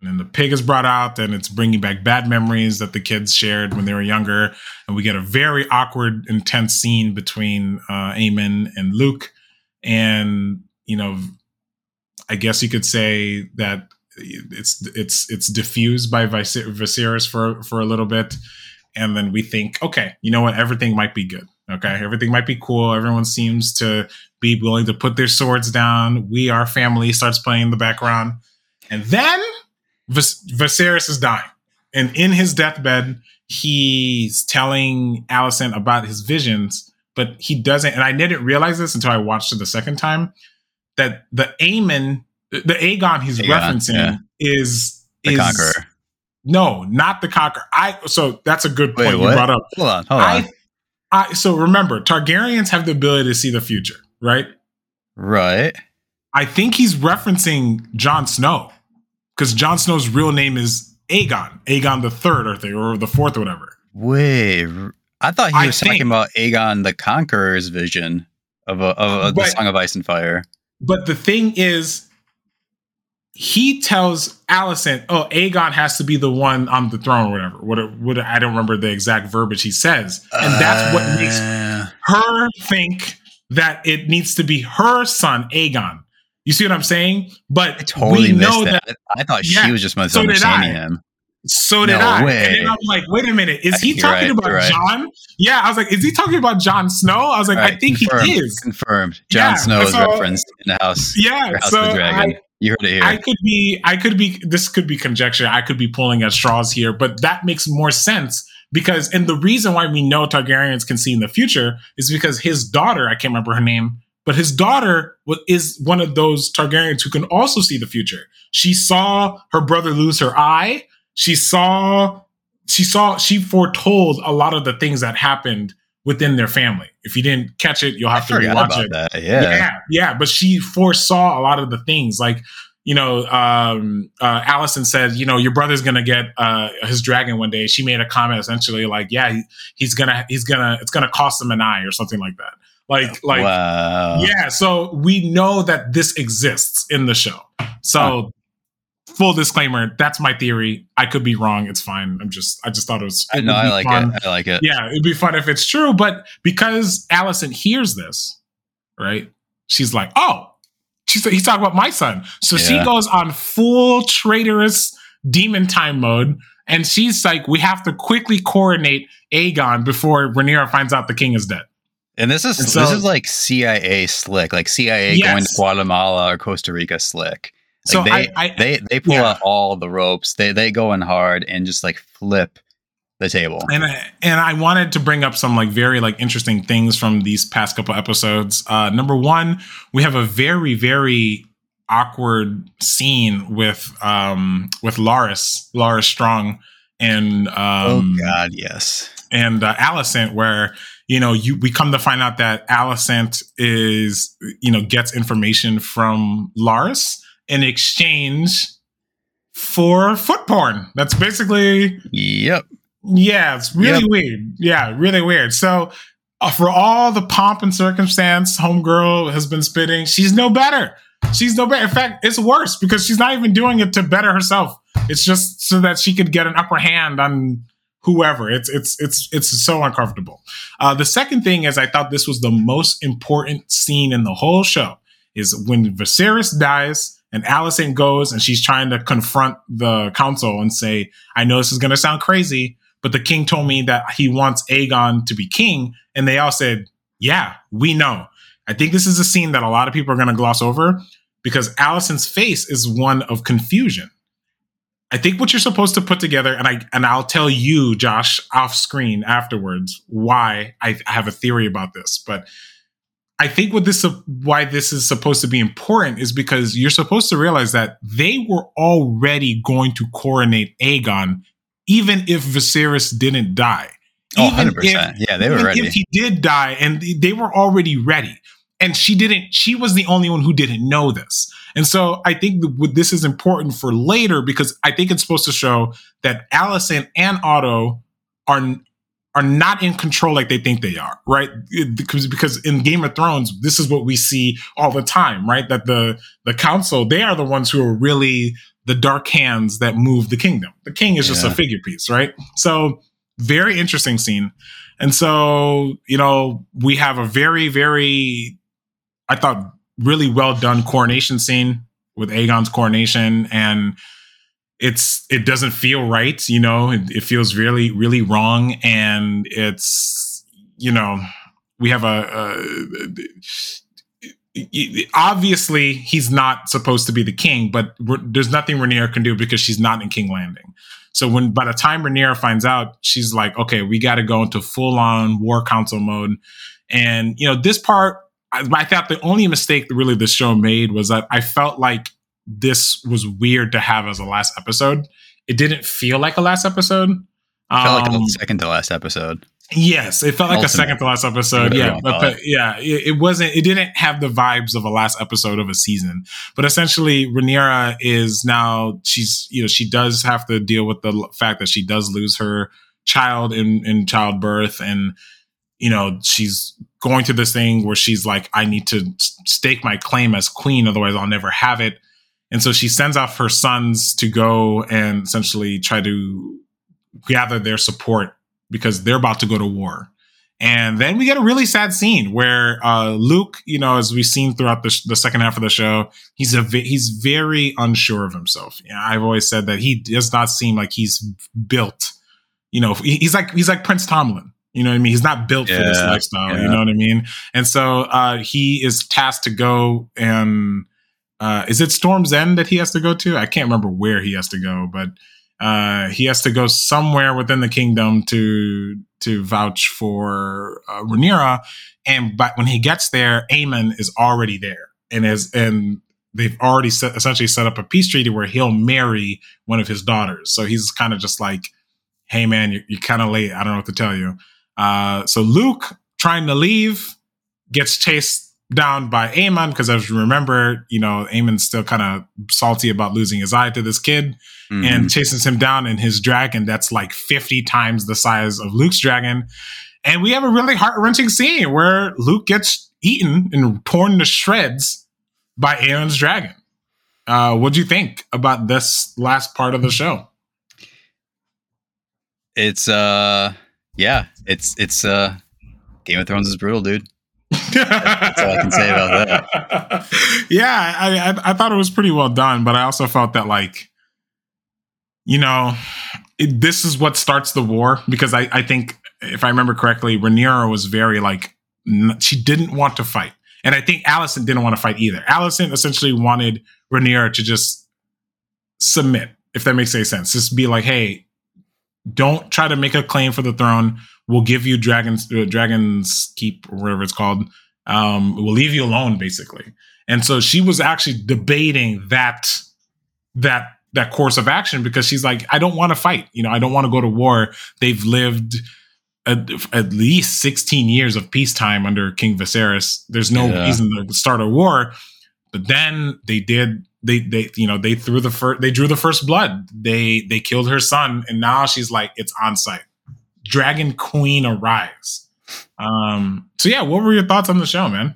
And then the pig is brought out, and it's bringing back bad memories that the kids shared when they were younger. And we get a very awkward, intense scene between uh, Aemond and Luke. And, you know, I guess you could say that it's it's it's diffused by Vis- Viserys for for a little bit, and then we think, okay, you know what, everything might be good. Okay, everything might be cool. Everyone seems to be willing to put their swords down. We are family starts playing in the background, and then Vis- Viserys is dying, and in his deathbed, he's telling Alicent about his visions, but he doesn't. And I didn't realize this until I watched it the second time. That the Aemon, the Aegon he's Aegon, referencing yeah. is The is Conqueror. no, not the Conqueror. I so that's a good Wait, point you brought up. Hold on, hold on. I, I so remember Targaryens have the ability to see the future, right? right. I think he's referencing Jon Snow because Jon Snow's real name is Aegon, Aegon the third or the or the fourth or whatever. Wait, I thought he was think- talking about Aegon the Conqueror's vision of a, of a, the Song of Ice and Fire. But the thing is, he tells Alicent, "Oh, Aegon has to be the one on the throne, or whatever." What, what I don't remember the exact verbiage he says, and that's what makes Uh, her think that it needs to be her son Aegon. You see what I'm saying? But I totally we know that that. I thought Yeah, she was just so misunderstanding I. him. So did No I. way. And then I'm like, wait a minute, is he You're talking right, about right. John? Yeah, I was like, is he talking about John Snow? I was like, I think confirmed, he is. Confirmed. John Yeah, Snow is referenced in the house. Yeah, House so of the Dragon. I, you heard it here. I could be, I could be, this could be conjecture. I could be pulling at straws here, but that makes more sense because, and the reason why we know Targaryens can see in the future is because his daughter, I can't remember her name, but his daughter is one of those Targaryens who can also see the future. She saw her brother lose her eye. She saw, she saw, she foretold a lot of the things that happened within their family. If you didn't catch it, you'll have to rewatch it that. Yeah. yeah, yeah, but she foresaw a lot of the things. Like, you know, um, uh, Alicent said, you know, your brother's gonna get uh, his dragon one day. She made a comment essentially like, yeah, he, he's gonna, he's gonna, it's gonna cost him an eye or something like that. Like, like, wow. yeah. So we know that this exists in the show. So. Full disclaimer, that's my theory. I could be wrong. It's fine. I'm just I just thought it was I it know. would I like fun it. I like it. yeah, it'd be fun if it's true. But because Alicent hears this, right? She's like, oh, she's he's talking about my son. So she goes on full traitorous demon time mode. And she's like, we have to quickly coordinate Aegon before Rhaenyra finds out the king is dead. And this is And so- this is like CIA slick, like CIA going to Guatemala or Costa Rica slick. Like So they, I, I they they pull yeah. out all the ropes. They they go in hard and just like flip the table. and I, and I wanted to bring up some like very like interesting things from these past couple episodes. Uh, number one, we have a very very awkward scene with um with Larys Larys Strong and um oh God, yes. and uh, Alicent, where you know you we come to find out that Alicent is you know gets information from Larys in exchange for foot porn. That's basically Yep. yeah, it's really Yep. weird. Yeah, really weird. So, uh, for all the pomp and circumstance Homegirl has been spitting, she's no better. She's no better. In fact, it's worse because she's not even doing it to better herself. It's just so that she could get an upper hand on whoever. It's it's it's it's so uncomfortable. Uh, the second thing is, I thought this was the most important scene in the whole show. Is when Viserys dies and Alicent goes and she's trying to confront the council and say, "I know this is going to sound crazy, but the king told me that he wants Aegon to be king. And they all said, Yeah, we know. I think this is a scene that a lot of people are going to gloss over because Alicent's face is one of confusion. I think what you're supposed to put together, and I and I'll tell you, Josh, off screen afterwards, why I, I have a theory about this. But I think what this why this is supposed to be important is because you're supposed to realize that they were already going to coronate Aegon even if Viserys didn't die. Oh, 100%. yeah, they were even ready. If he did die, and they were already ready, and she didn't. She was the only one who didn't know this, and so I think this is important for later because I think it's supposed to show that Alicent and Otto are are not in control like they think they are, right? Because because in Game of Thrones, this is what we see all the time, right? That the the council they are the ones who are really the dark hands that move the kingdom. The king is just a figure piece, right? So very interesting scene. And so, you know, we have a very, very, I thought, really well done coronation scene with Aegon's coronation. And it's, it doesn't feel right, you know, it, it feels really, really wrong. And it's, you know, we have a, a obviously he's not supposed to be the king, but there's nothing Rhaenyra can do because she's not in King Landing. So when by the time Rhaenyra finds out, she's like, okay, we got to go into full on war council mode. And you know, this part, I, I thought the only mistake really the show made was that I felt like this was weird to have as a last episode. It didn't feel like a last episode. It Felt like a um, second to last episode. Yes, it felt like a second to last episode. Yeah, but, but yeah, it, it wasn't. It didn't have the vibes of a last episode of a season. But essentially, Rhaenyra is now she's you know she does have to deal with the fact that she does lose her child in in childbirth, and you know she's going through this thing where she's like, I need to stake my claim as queen, otherwise I'll never have it. And so she sends off her sons to go and essentially try to gather their support because they're about to go to war. And then we get a really sad scene where uh, Luke, you know, as we've seen throughout the, sh- the second half of the show, he's a vi- he's very unsure of himself. You know, I've always said that he does not seem like he's built. You know, he's like he's like Prince Tommen. You know what I mean? He's not built yeah, for this lifestyle. Yeah. You know what I mean? And so uh, he is tasked to go and uh, is it Storm's End that he has to go to? I can't remember where he has to go, but uh, he has to go somewhere within the kingdom to to vouch for uh, Rhaenyra. And but when he gets there, Aemond is already there, and is and they've already set, essentially set up a peace treaty where he'll marry one of his daughters. So he's kind of just like, "Hey, man, you're, you're kind of late. I don't know what to tell you." Uh, so Luke trying to leave gets chased down by Aemond because as you remember, you know, Aemond's still kind of salty about losing his eye to this kid mm-hmm. and chases him down in his dragon that's like 50 times the size of Luke's dragon. And we have a really heart wrenching scene where Luke gets eaten and torn to shreds by Aemond's dragon. Uh, what do you think about this last part of the show? It's uh yeah, it's it's uh Game of Thrones is brutal, dude. That's all I can say about that. Yeah, I, I, I thought it was pretty well done, but I also felt that like, you know, it, this is what starts the war because I I think if I remember correctly, Rhaenyra was very like she didn't want to fight, and I think Alicent didn't want to fight either. Alicent essentially wanted Rhaenyra to just submit, if that makes any sense. Just be like, hey, don't try to make a claim for the throne. We'll give you dragons uh, dragons keep or whatever it's called. Um we'll leave you alone basically. And so she was actually debating that that that course of action because she's like i don't want to fight. You know i don't want to go to war. They've lived at, at, least 16 years of peacetime under king viserys. There's no yeah. reason to start a war. But then they did they they you know they threw the first they drew the first blood they they killed her son and now she's like it's on site Dragon Queen arrives. Um, so yeah, what were your thoughts on the show, man?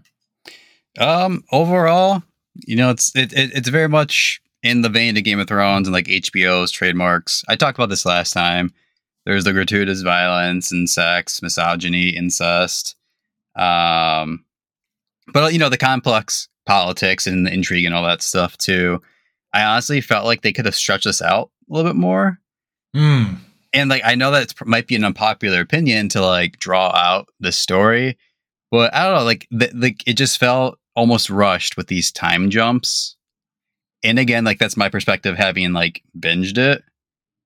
Um, overall, you know, it's it, it, it's very much in the vein of Game of Thrones and like HBO's trademarks. I talked about this last time. There's the gratuitous violence and sex, misogyny, incest. Um, but you know, the complex politics and the intrigue and all that stuff too. I honestly felt like they could have stretched this out a little bit more. Mm and like I know that it might be an unpopular opinion to like draw out the story, but I don't know, like the, like it just felt almost rushed with these time jumps. And again, like that's my perspective having like binged it.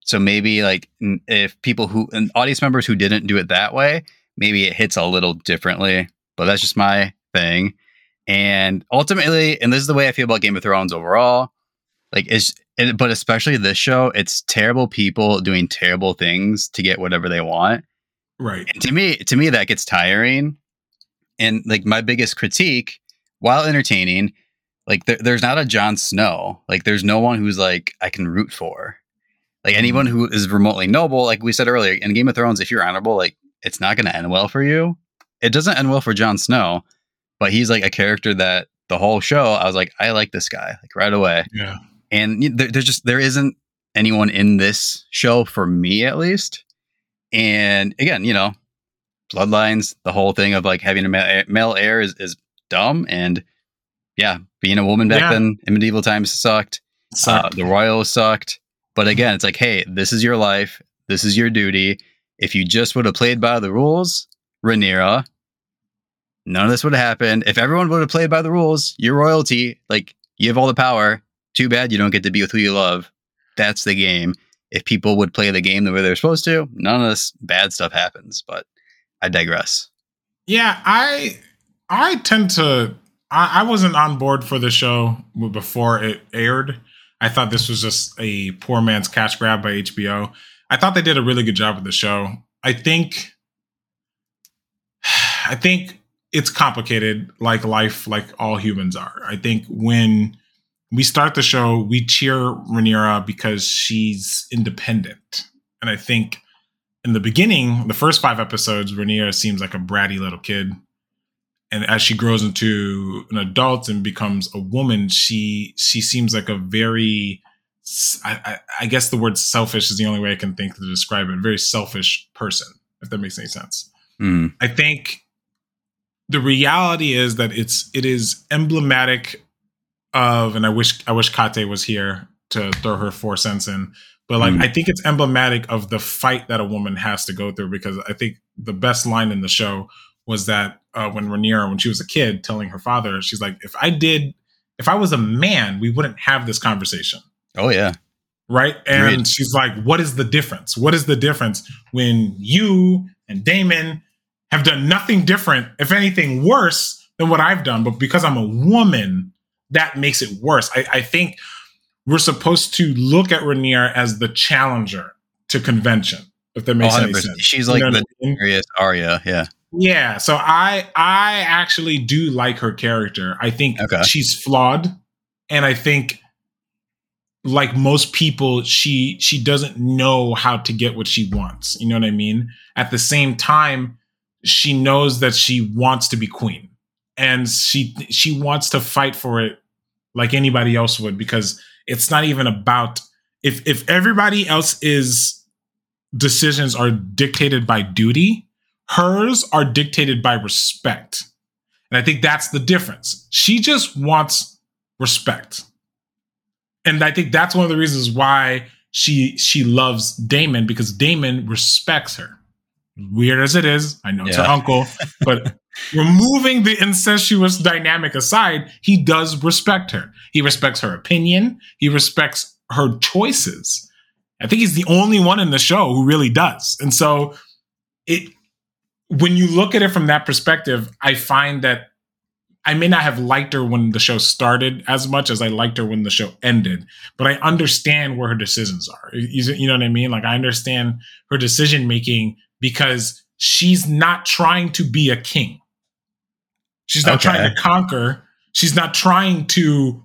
So maybe like if people who and audience members who didn't do it that way, maybe it hits a little differently. But that's just my thing. And ultimately, and this is the way I feel about Game of Thrones overall, like it's but especially this show, it's terrible people doing terrible things to get whatever they want. Right. And to me, to me, that gets tiring. And like my biggest critique, while entertaining, like there, there's not a Jon Snow. Like there's no one who's like I can root for. Like anyone mm-hmm. who is remotely noble, like we said earlier in Game of Thrones, if you're honorable, like it's not going to end well for you. It doesn't end well for Jon Snow, but he's like a character that the whole show I was like, I like this guy like right away. Yeah and there, there's just there isn't anyone in this show for me at least. And again, you know, bloodlines, the whole thing of like having a male, male heir is, is dumb. And yeah, being a woman back yeah. then in medieval times sucked. sucked. Uh, the royals sucked. But again, it's like, hey, this is your life. This is your duty. If you just would have played by the rules, Rhaenyra, none of this would have happened. If everyone would have played by the rules, your royalty, like you have all the power, too bad you don't get to be with who you love. That's the game. If people would play the game the way they're supposed to, none of this bad stuff happens. But I digress. Yeah, I I tend to I, I wasn't on board for the show before it aired. I thought this was just a poor man's cash grab by HBO. I thought they did a really good job with the show. I think I think it's complicated like life like all humans are. I think when we start the show, we cheer Rhaenyra because she's independent. And I think in the beginning, the first five episodes, Rhaenyra seems like a bratty little kid. And as she grows into an adult and becomes a woman, she she seems like a very I, I, I guess the word selfish is the only way I can think to describe it. A very selfish person, if that makes any sense. Mm. I think the reality is that it's it is emblematic of, and I wish I wish Kate was here to throw her four cents in, but like Mm. I think it's emblematic of the fight that a woman has to go through because I think the best line in the show was that uh, when Rhaenyra, when she was a kid, telling her father, she's like, "If I did, if I was a man, we wouldn't have this conversation." Oh yeah. right? And Agreed. she's like, "What is the difference? What is the difference when you and Damon have done nothing different, if anything worse than what I've done, but because I'm a woman, that makes it worse." I, I think we're supposed to look at Rhaenyra as the challenger to convention, if that makes any 100%. sense. She's You like know the I mean? Serious Arya. Yeah. Yeah, so I I actually do like her character. I think Okay. she's flawed and I think like most people she she doesn't know how to get what she wants. You know what I mean? At the same time she knows that she wants to be queen. And she she wants to fight for it like anybody else would because it's not even about if if everybody else is decisions are dictated by duty hers are dictated by respect. And i think that's the difference. She just wants respect. And i think that's one of the reasons why she she loves Daemon because Daemon respects her weird as it is i know it's her uncle but removing the incestuous dynamic aside he does respect her. He respects her opinion. He respects her choices. I think he's the only one in the show who really does. And so it when you look at it from that perspective i find that i may not have liked her when the show started as much as i liked her when the show ended but i understand where her decisions are. You, you know what i mean? Like i understand her decision making because she's not trying to be a king. She's not Okay. trying to conquer. She's not trying to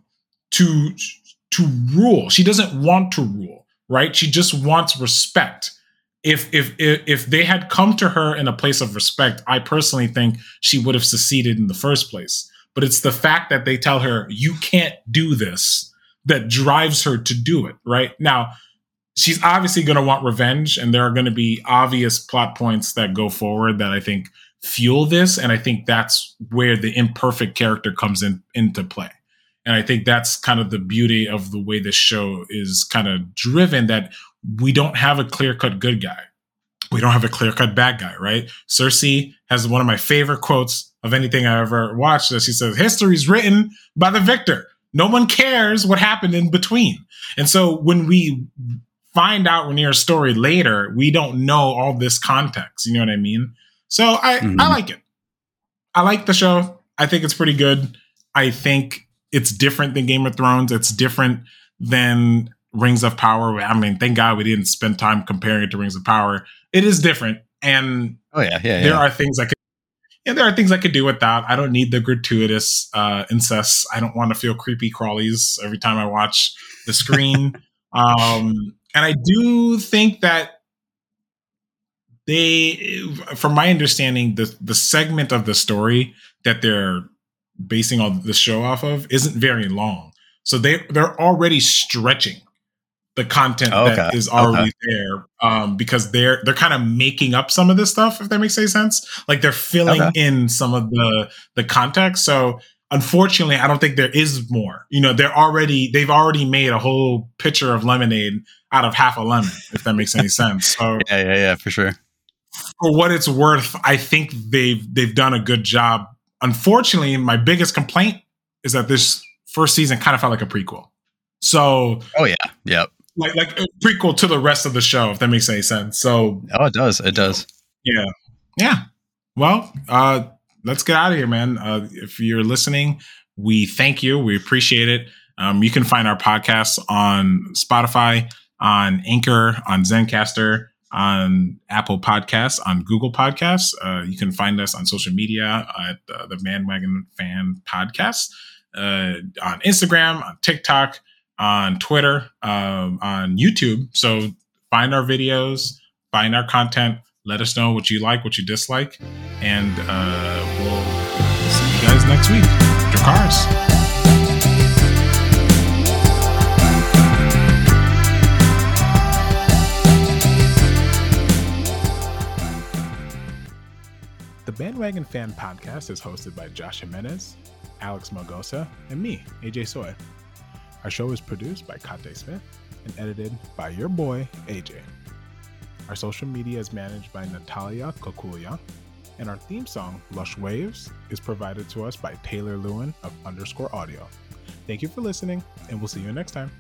to to rule. She doesn't want to rule right? She just wants respect. If if if, if they had come to her in a place of respect i personally think she would have seceded in the first place. But it's the fact that they tell her you can't do this that drives her to do it right? Now she's obviously going to want revenge and there are going to be obvious plot points that go forward that i think fuel this and i think that's where the imperfect character comes in into play. And i think that's kind of the beauty of the way this show is kind of driven that we don't have a clear-cut good guy. We don't have a clear-cut bad guy right? Cersei has one of my favorite quotes of anything i ever watched that she says history's written by the victor. No one cares what happened in between. And so when we find out Rhaenyra's story later, we don't know all this context. You know what I mean? So I, Mhm. I like it. I like the show. I think it's pretty good. I think it's different than Game of Thrones. It's different than Rings of Power. I mean, thank God we didn't spend time comparing it to Rings of Power. It is different. And Oh yeah. Yeah. there yeah. are things I could yeah, there are things I could do without. I don't need the gratuitous uh, incest. I don't want to feel creepy crawlies every time I watch the screen. um, and I do think that they, from my understanding, the the segment of the story that they're basing all the show off of isn't very long. So they they're already stretching the content that Okay, is already okay. there um, because they're they're kind of making up some of this stuff if that makes any sense like they're filling Okay. in some of the the context so unfortunately i don't think there is more you know they're already they've already made a whole pitcher of lemonade out of half a lemon if that makes any sense so yeah. Yeah. Yeah. For sure. for what it's worth i think they've they've done a good job unfortunately my biggest complaint is that this first season kind of felt like a prequel so Oh yeah. Yep. like like a prequel to the rest of the show if that makes any sense so Oh, it does. It does. yeah yeah well uh let's get out of here man uh if you're listening we thank you we appreciate it um you can find our podcasts on spotify on anchor on zencastr on apple podcasts on google podcasts. Uh you can find us on social media at uh, the bandwagon fan podcast uh on instagram on tiktok on twitter um on youtube. So find our videos find our content let us know what you like what you dislike and uh we'll see you guys next week. Dracarys. The The bandwagon Fan Podcast is hosted by Josh Jimenez, Alex Magosa, and me, AJ Soy. Our show is produced by Kate Smith and edited by your boy, AJ. Our social media is managed by Natalia Kokulia, and our theme song, Lush Waves, is provided to us by Taylor Lewin of underscore audio. Thank you for listening, and we'll see you next time.